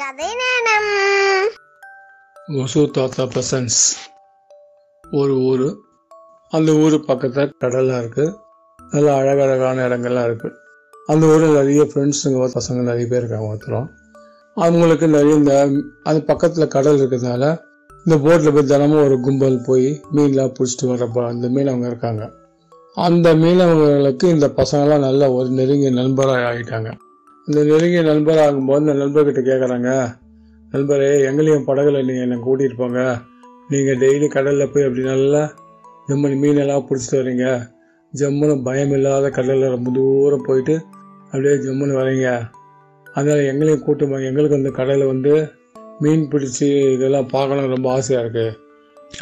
கதை நேரம். ஒசூர் தாத்தா பிரசன்ஸ் ஒரு ஊர். அந்த ஊர் பக்கத்தில் கடலாக இருக்குது நல்லா அழகழகான இடங்கள்லாம் இருக்குது அந்த ஊரில் நிறைய ஃப்ரெண்ட்ஸுங்க பசங்க நிறைய பேர் இருக்காங்க ஒருத்தரும். அவங்களுக்கு நிறைய இந்த அது பக்கத்தில் கடல் இருக்கிறதுனால இந்த போட்டில் போய் தினமும் ஒரு கும்பல் போய் மீன்லாம் பிடிச்சிட்டு வரப்போ அந்த மீனவங்க இருக்காங்க. அந்த மீனவங்களுக்கு இந்த பசங்களாம் நல்ல ஒரு நெருங்கிய நண்பராக ஆகிட்டாங்க. இந்த நெருங்கிய நண்பர் ஆகும்போது இந்த நண்பர்கிட்ட கேட்குறாங்க நண்பரே எங்களையும் படகுல நீங்கள் என்னை கூட்டிகிட்டு போங்க. நீங்கள் டெய்லி கடலில் போய் அப்படி நல்லா ஜம்மன் மீனெல்லாம் பிடிச்சிட்டு வரீங்க. ஜம்முன்னு பயம் இல்லாத கடலில் ரொம்ப தூரம் போயிட்டு அப்படியே ஜம்முன்னு வரீங்க. அதனால் எங்களையும் கூட்டு போங்க. எங்களுக்கு வந்து கடலில் வந்து மீன் பிடிச்சி இதெல்லாம் பார்க்கணும் ரொம்ப ஆசையாக இருக்குது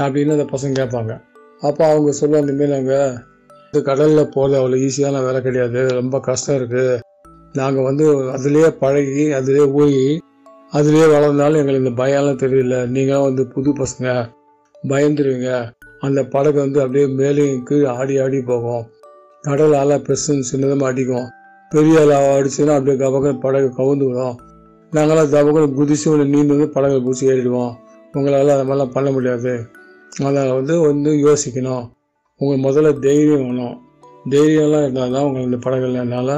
அப்படின்னு அந்த பசங்க கேட்பாங்க அப்போ அவங்க சொல்லுவாங்க அந்த மீனவங்க இது கடலில் போகிறது அவ்வளோ ஈஸியான வேலை கிடையாது. ரொம்ப கஷ்டம் இருக்குது நாங்கள் வந்து அதுலேயே பழகி அதுலேயே போய் அதுலேயே வளர்ந்தாலும் எங்களுக்கு இந்த பயம்லாம் தெரியல. நீங்களாம் வந்து புது பசங்க பயந்துருவீங்க. அந்த படகு வந்து அப்படியே மேலேயும் கீழே ஆடி ஆடி போகும். கடல் அலை பெருசுன்னு சின்னதமாக அடிக்கும் பெரிய அலை அடிச்சுன்னா அப்படியே கபக படகு கவுந்து விடும். நாங்களாம் தபகம் குதிச்சு உள்ள நீந்து வந்து படகை பிடிச்சி ஏறிடுவோம். உங்களால் அது மாதிரிலாம் பண்ண முடியாது. அதனால் வந்து வந்து யோசிக்கணும். உங்களுக்கு முதல்ல தைரியம் வேணும். தைரியம்லாம் இருந்தால் தான் உங்களுக்கு இந்த படகுல என்னால்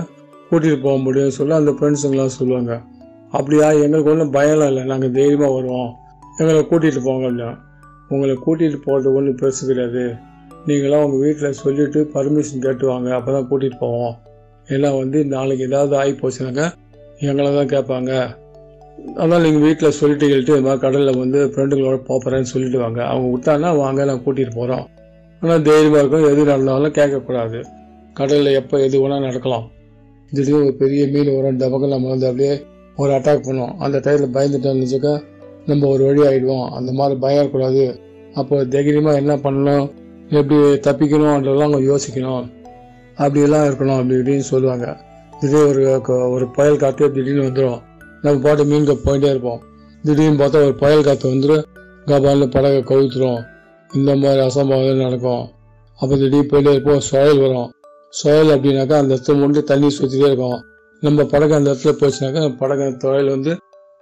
கூட்டிகிட்டு போக முடியும்னு சொல்லி அந்த ஃப்ரெண்ட்ஸுங்கெலாம் சொல்லுவாங்க. அப்படியா? எங்களுக்கு ஒன்றும் பயம்லாம் இல்லை. நாங்கள் தைரியமாக வருவோம். எங்களை கூட்டிகிட்டு போங்க அப்படின்னா. உங்களை கூட்டிகிட்டு போகிறது ஒன்றும் பெருசு கிடையாது. நீங்களாம் உங்கள் வீட்டில் சொல்லிவிட்டு பர்மிஷன் கேட்டு வாங்க. அப்போ தான் கூட்டிகிட்டு போவோம். ஏன்னா வந்து நாளைக்கு ஏதாவது ஆகி போச்சுனாக்கா எங்களை தான் கேட்பாங்க. அதனால் நீங்கள் வீட்டில் சொல்லிட்டு கேட்டு இது மாதிரி கடலில் வந்து ஃப்ரெண்டுங்களோட போகிறேன்னு சொல்லிட்டு வாங்க. அவங்க விட்டாங்கன்னா வாங்க நான் கூட்டிகிட்டு போகிறோம் ஆனால் தைரியமாக இருக்கும் எது நடந்தாலும் கேட்கக்கூடாது. கடலில் எப்போ எது வேணால் நடக்கலாம். திடீர்னு ஒரு பெரிய மீன் வரும் இந்த பக்கம் நம்ம வந்து அப்படியே ஒரு அட்டாக் பண்ணுவோம் அந்த டயத்தில் பயந்துட்டோம்னு வச்சுக்க நம்ம ஒரு வழி ஆகிடுவோம் அந்த மாதிரி பயம் இருக்கக்கூடாது அப்போ தைரியமாக என்ன பண்ணணும்? எப்படி தப்பிக்கணும்ன்றதெல்லாம் அவங்க யோசிக்கணும். அப்படியெல்லாம் இருக்கணும் அப்படி இப்படின்னு சொல்லுவாங்க. இதே ஒரு ஒரு புயல் காற்று திடீர்னு வந்துடும் நம்ம பாட்டு மீன்க போயிட்டே இருப்போம். திடீர்னு பார்த்தா ஒரு புயல் காற்று வந்துடும் கபாலில் படகை கவுத்துரும். இந்த மாதிரி அசம்பாவிதம் நடக்கும். அப்போ திடீர்னு போயிட்டே இருப்போம் சுழல் வரும். சுழல் அப்படின்னாக்கா அந்த இடத்துல மட்டும் தண்ணி சுற்றிட்டே இருக்கும். நம்ம படகு அந்த இடத்துல போச்சுனாக்கா படகு அந்த துறையில் வந்து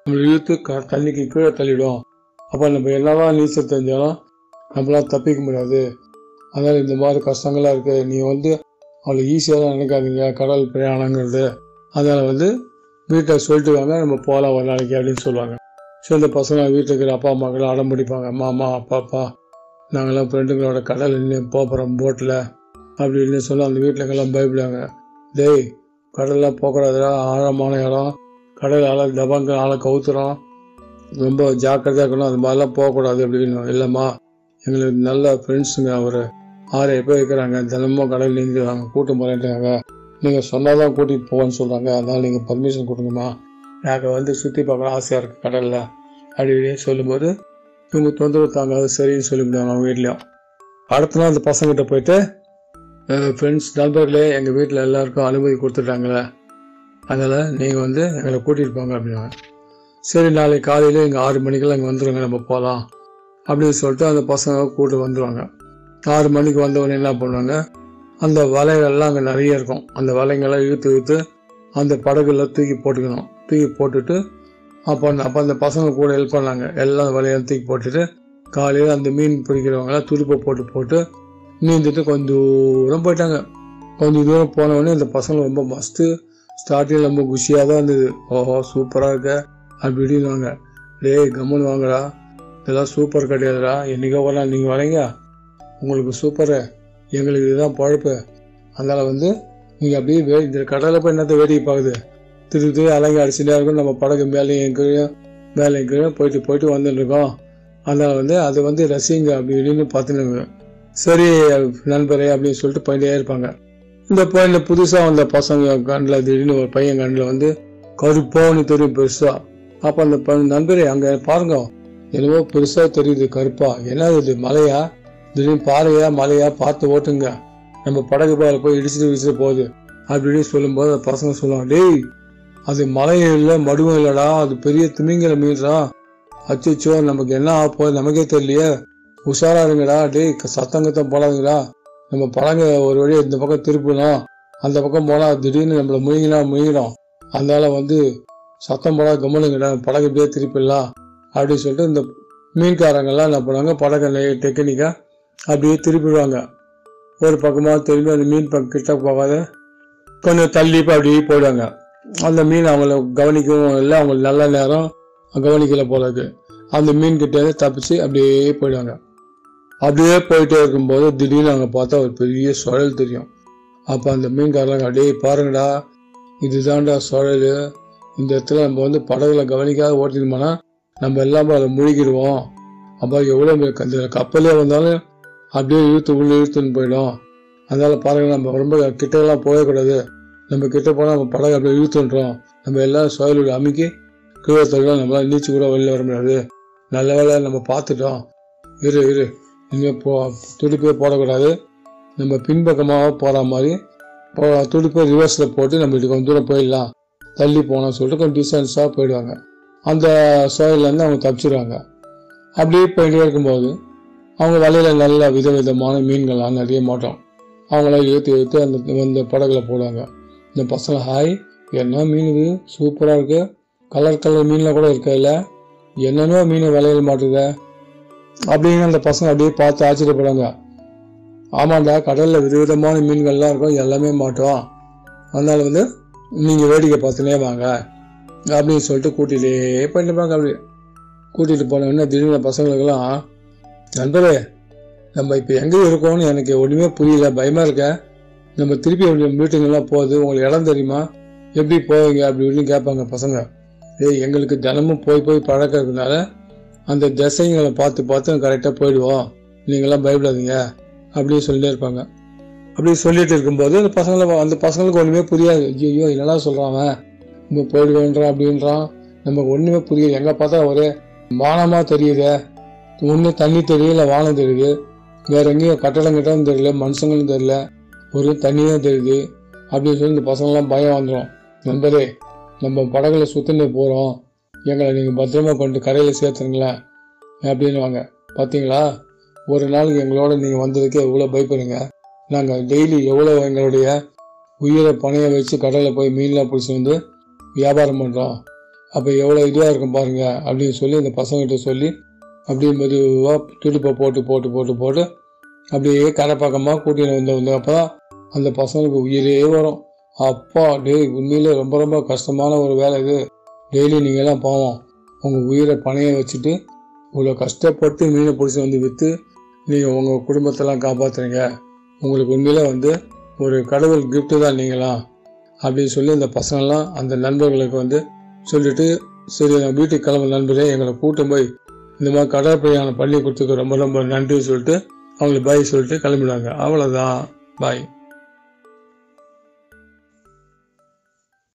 நம்மளை இழுத்து க தண்ணிக்கு கீழே தள்ளிவிடும் அப்போ நம்ம என்னதான் நீச்சல் தெரிஞ்சாலும் நம்மளால் தப்பிக்க முடியாது. அதனால் இந்த மாதிரி கஷ்டங்களாக இருக்குது நீ வந்து அவ்வளோ ஈஸியாக நினைக்காதீங்க கடல் பிரயாணங்கிறது. அதனால் வந்து வீட்டில் சொல்லிட்டு வாங்க நம்ம போகலாம் ஒரு நாளைக்கு அப்படின்னு சொல்லுவாங்க. ஸோ இந்த பசங்க வீட்டில் இருக்கிற அப்பா அம்மாக்கெல்லாம் அடம் பிடிப்பாங்க. மாமா அப்பா அப்பா நாங்களாம் ஃப்ரெண்டுங்களோட கடல் நின்று போகிறோம் போட்டில் அப்படின்னு சொல்லி அந்த வீட்டிலங்கெல்லாம் பயப்படுவாங்க டேய் கடலில் போகக்கூடாதுடா ஆழமான இடம். கடல் ஆளை தபாங்க ஆளை கவுத்துறோம். ரொம்ப ஜாக்கிரதையாக இருக்கணும் அது மாதிரிலாம் போகக்கூடாது அப்படின்னு. இல்லைம்மா எங்களுக்கு நல்ல ஃப்ரெண்ட்ஸுங்க அவர். ஆறு பேர் இருக்கிறாங்க தினமும் கடல் நீந்துவாங்க கூட்டம் போகிறேன்ட்டாங்க நீங்கள் சொன்னால் தான் கூட்டிகிட்டு போவேன்னு சொல்கிறாங்க அதனால் நீங்கள் பர்மிஷன் கொடுங்கம்மா. நாங்கள் வந்து சுற்றி பார்க்க ஆசையாக இருக்குது கடலில். அப்படி சொல்லும்போது இவங்க தொந்தரவு தாங்காது சரின்னு சொல்லிவிடுவாங்க அவங்க வீட்லேயும். அடுத்த நாள் அந்த பசங்கிட்ட போயிட்டு ஃப்ரெண்ட்ஸ் நண்பர்களே எங்கள் வீட்டில் எல்லாருக்கும் அனுமதி கொடுத்துட்டாங்களே. அதனால் நீங்கள் வந்து எங்களை கூட்டிகிட்டு போங்க அப்படின்னாங்க சரி நாளைக்கு காலையில் இங்கே ஆறு மணிக்கெல்லாம் இங்கே வந்துடுங்க நம்ம போகலாம் அப்படின்னு சொல்லிட்டு அந்த பசங்க கூட்டு வந்துடுவாங்க ஆறு மணிக்கு வந்தவொடனே என்ன பண்ணுவாங்க? அந்த வலைகள்லாம் அங்கே நிறைய இருக்கும். அந்த வலைங்கள்லாம் இழுத்து இழுத்து அந்த படகுல தூக்கி போட்டுக்கணும். தூக்கி போட்டுட்டு அப்போ அந்த அப்போ அந்த பசங்க கூட ஹெல்ப் பண்ணாங்க. எல்லாம் வலையெல்லாம் தூக்கி போட்டுட்டு காலையில் அந்த மீன் பிடிக்கிறவங்களாம் துடுப்பை போட்டு போட்டு நீந்துட்டு கொஞ்சம் தூரம் போயிட்டாங்க. கொஞ்சம் தூரம் போனவொடனே இந்த பசங்க ரொம்ப மஸ்ட்டு ஸ்டார்டிங் ரொம்ப குஷியாக தான் இருந்தது. ஓஹோ சூப்பராக இருக்க அப்படி இப்படின்னு டேய் கம்முன்னு வாங்கடா. இதெல்லாம் சூப்பர் கிடையாதுடா. என்னைக்கோ வரலாம் நீங்கள் வரீங்க. உங்களுக்கு சூப்பரு எங்களுக்கு இதுதான் பழப்பு. அதனால் வந்து நீங்கள் அப்படியே வே இந்த கடலில் போய் என்னத்தை வேடிக்கை பார்க்குது? திரு திரு அலங்கி அடிச்சுட்டே இருக்கும். நம்ம படகு மேலேயும் எங்கேயும் மேலே எங்கேயும் போயிட்டு போயிட்டு வந்துட்டுருக்கோம் அதனால் வந்து அதை வந்து ரசிங்க அப்படி இப்படின்னு பார்த்துன்னு சரி நண்பரே அப்படின்னு சொல்லிட்டு போயிட்டே இருப்பாங்க. இந்த பையன் புதுசாக வந்த பசங்க கண்ணில் திடீர்னு ஒரு பையன் கண்ணில் வந்து கருப்பான்னு தெரியும் பெருசா. அப்போ அந்த பையன் நண்பரே அங்கே பாருங்க. என்னவோ பெருசா தெரியுது கருப்பா. என்ன இது மலையா? திடீர்னு பாறையா மலையா? பார்த்து ஓட்டுங்க. நம்ம படகு பால போய் இடிச்சுட்டு இடிச்சுட்டு போகுது. அப்படின்னு சொல்லும்போது அந்த பசங்க சொல்லுவாங்க டேய் அது மலையும் இல்லை மடுவும் இல்லடா. அது பெரிய திமிங்கல மீன்டா அச்சோ நமக்கு என்ன ஆக போகுது? நமக்கே தெரியலையே. உஷாரா இருங்கடா டேய் சத்தங்கத்தை சத்தம் நம்ம பழங்க ஒரு வழியா இந்த பக்கம் திருப்பணும் அந்த பக்கம் போனா திடீர்னு நம்மளை முழுங்கினா முழுங்கிடும். அதனால வந்து சத்தம் போடா கம்மனுங்கடா படகு இப்படியே திருப்பிடலாம். அப்படின்னு சொல்லிட்டு இந்த மீன்காரங்கெல்லாம் என்ன பண்ணுவாங்க படகை டெக்னிக்காக அப்படியே திருப்பிடுவாங்க. ஒரு பக்கமாக திரும்பி அந்த மீன் பக்கம் கிட்ட போகாத கொஞ்சம் தள்ளி அப்படியே போயிடுவாங்க. அந்த மீன் அவங்கள கவனிக்கவும் இல்லை அவங்களுக்கு நல்ல நேரம் கவனிக்கல போலக்கு அந்த மீன் கிட்ட தப்பிச்சு அப்படியே போயிடுவாங்க. அப்படியே போயிட்டே இருக்கும்போது திடீர்னு அங்கே பார்த்தா ஒரு பெரிய சுழல் தெரியும். அப்போ அந்த மீன்காரலாம் அப்படியே பாருங்கடா. இதுதான்டா சுழல். இந்த இடத்துல நம்ம வந்து படகுல கவனிக்காத ஓட்டினோம்னா நம்ம எல்லாமே அதில் முழுகிடுவோம். அப்போ எவ்வளோ இந்த கப்பலே வந்தாலும் அப்படியே இழுத்து உள்ள இழுத்துன்னு போயிடும். அதனால பாருங்க நம்ம ரொம்ப கிட்டலாம் போகக்கூடாது. நம்ம கிட்ட போனால் நம்ம படகு அப்படியே இழுத்துன்றோம். நம்ம எல்லாம் சுழல் அமுக்கி கீழே தள்ளலாம் நம்மளால் நீச்சு கூட வெளில வர முடியாது. நல்ல வேலை நம்ம பார்த்துட்டோம். இரு இரு. இங்கே போ துடிப்பே போடக்கூடாது. நம்ம பின்பக்கமாக போகிற மாதிரி போ துடிப்பை ரிவர்ஸில் போட்டு நம்ம இது கொஞ்சம் தூரம் போயிடலாம். தள்ளி போகணும்னு சொல்லிட்டு கொஞ்சம் டிஸ்டன்ஸாக போயிடுவாங்க. அந்த சோயிலேருந்து அவங்க தப்பிச்சிடுவாங்க அப்படியே போயிட்டே இருக்கும்போது அவங்க வலையில் நல்ல விதவிதமான மீன்கள்லாம் நிறைய மாட்டோம். அவங்களாம் ஏற்றி ஏற்றி அந்த அந்த படகுல போடுவாங்க. இந்த பசங்க ஹாய் என்ன மீன் இது? சூப்பராக இருக்குது கலர் கலர் மீனில் கூட இருக்கா இல்லை. என்னென்னோ மீன் வலையில் மாட்டுத. அப்படின்னு அந்த பசங்க அப்படியே பார்த்து ஆச்சரியப்படுவாங்க. ஆமாண்டா கடலில் விதவிதமான மீன்கள்லாம் இருக்கும் எல்லாமே மாட்டோம். அதனால் வந்து நீங்கள் வேடிக்கை பார்த்துனே வாங்க அப்படின்னு சொல்லிட்டு கூட்டிகிட்டே பண்ணிப்பாங்க அப்படி கூட்டிகிட்டு போனோடனே திடீர்னு பசங்களுக்கெல்லாம் நண்பரே நம்ம இப்போ எங்கே இருக்கோம்னு எனக்கு ஒன்றுமே புரியல பயமாக இருக்க. நம்ம திருப்பி மீட்டிங்கெல்லாம் போகுது உங்களுக்கு இடம் தெரியுமா? எப்படி போவீங்க? அப்படி இப்படின்னு கேட்பாங்க பசங்க. ஏய் எங்களுக்கு தினமும் போய் போய் பழக்கிறதுனால அந்த திசைங்களை பார்த்து பார்த்து கரெக்டாக போயிடுவோம் நீங்களாம் பயப்படாதீங்க. அப்படின்னு சொல்லிட்டே இருப்பாங்க. அப்படி சொல்லிட்டு இருக்கும்போது அந்த பசங்களை அந்த பசங்களுக்கு ஒன்றுமே புரியாது. ஐயோ என்னடா சொல்கிறான் நம்ம போயிடுவேன்றான் அப்படின்றான். நமக்கு ஒன்றுமே புரியல. எங்கே பார்த்தா ஒரே வானமாக தெரியுதே. ஒன்று தண்ணி தெரியல வானம் தெரியுது. வேற எங்கேயும் கட்டடம் கட்டடம் தெரியல மனுஷங்களும் தெரியல. ஒரு தண்ணியும் தெரியுது. அப்படின்னு சொல்லி இந்த பசங்கள்லாம் பயம் வந்துடும் நண்பரே நம்ம படகுல சுத்தினு போகிறோம் எங்களை நீங்கள் பத்திரமா கொண்டு கரையில் சேர்த்துருங்களா அப்படின்னு வாங்க பார்த்தீங்களா ஒரு நாளுக்கு எங்களோட நீங்கள் வந்ததுக்கே எவ்வளோ பயப்படுங்க. நாங்கள் டெய்லி எவ்வளோ எங்களுடைய உயிரை பணைய வச்சு கடலில் போய் மீன்லாம் பிடிச்சி வந்து வியாபாரம் பண்ணுறோம் அப்போ எவ்வளோ இதுவாக இருக்கும் பாருங்க அப்படின்னு சொல்லி இந்த பசங்கள்கிட்ட சொல்லி அப்படியே மெதுவாக துடுப்பை போட்டு போட்டு போட்டு போட்டு அப்படியே கரை பக்கமாக கூட்டின்னு வந்து வந்து அப்போ தான் அந்த பசங்களுக்கு உயிரே வரும். அப்பா டேய் உண்மையிலே ரொம்ப ரொம்ப கஷ்டமான ஒரு வேலை இது. டெய்லி நீங்கள்லாம் பாவம். உங்கள் உயிரை பணைய வச்சுட்டு இவ்வளோ கஷ்டப்பட்டு மீனை பிடிச்சி வந்து விற்று நீங்கள் உங்கள் குடும்பத்தெல்லாம் காப்பாற்றுறீங்க உங்களுக்கு உண்மையில் வந்து ஒரு கடவுள் கிஃப்ட்டு தான் நீங்களாம். அப்படின்னு சொல்லி இந்த பசங்கள்லாம் அந்த நண்பர்களுக்கு வந்து சொல்லிட்டு சரி நான் வீட்டுக்கு கிளம்ப நண்பரே எங்களை கூட்டம் போய் இந்த மாதிரி கடல் பிரயாணம் பண்ணி கொடுத்துக்கு ரொம்ப ரொம்ப நன்றி சொல்லிட்டு அவங்களுக்கு பாய் சொல்லிட்டு கிளம்பிடுவாங்க. அவ்வளோதான் பாய்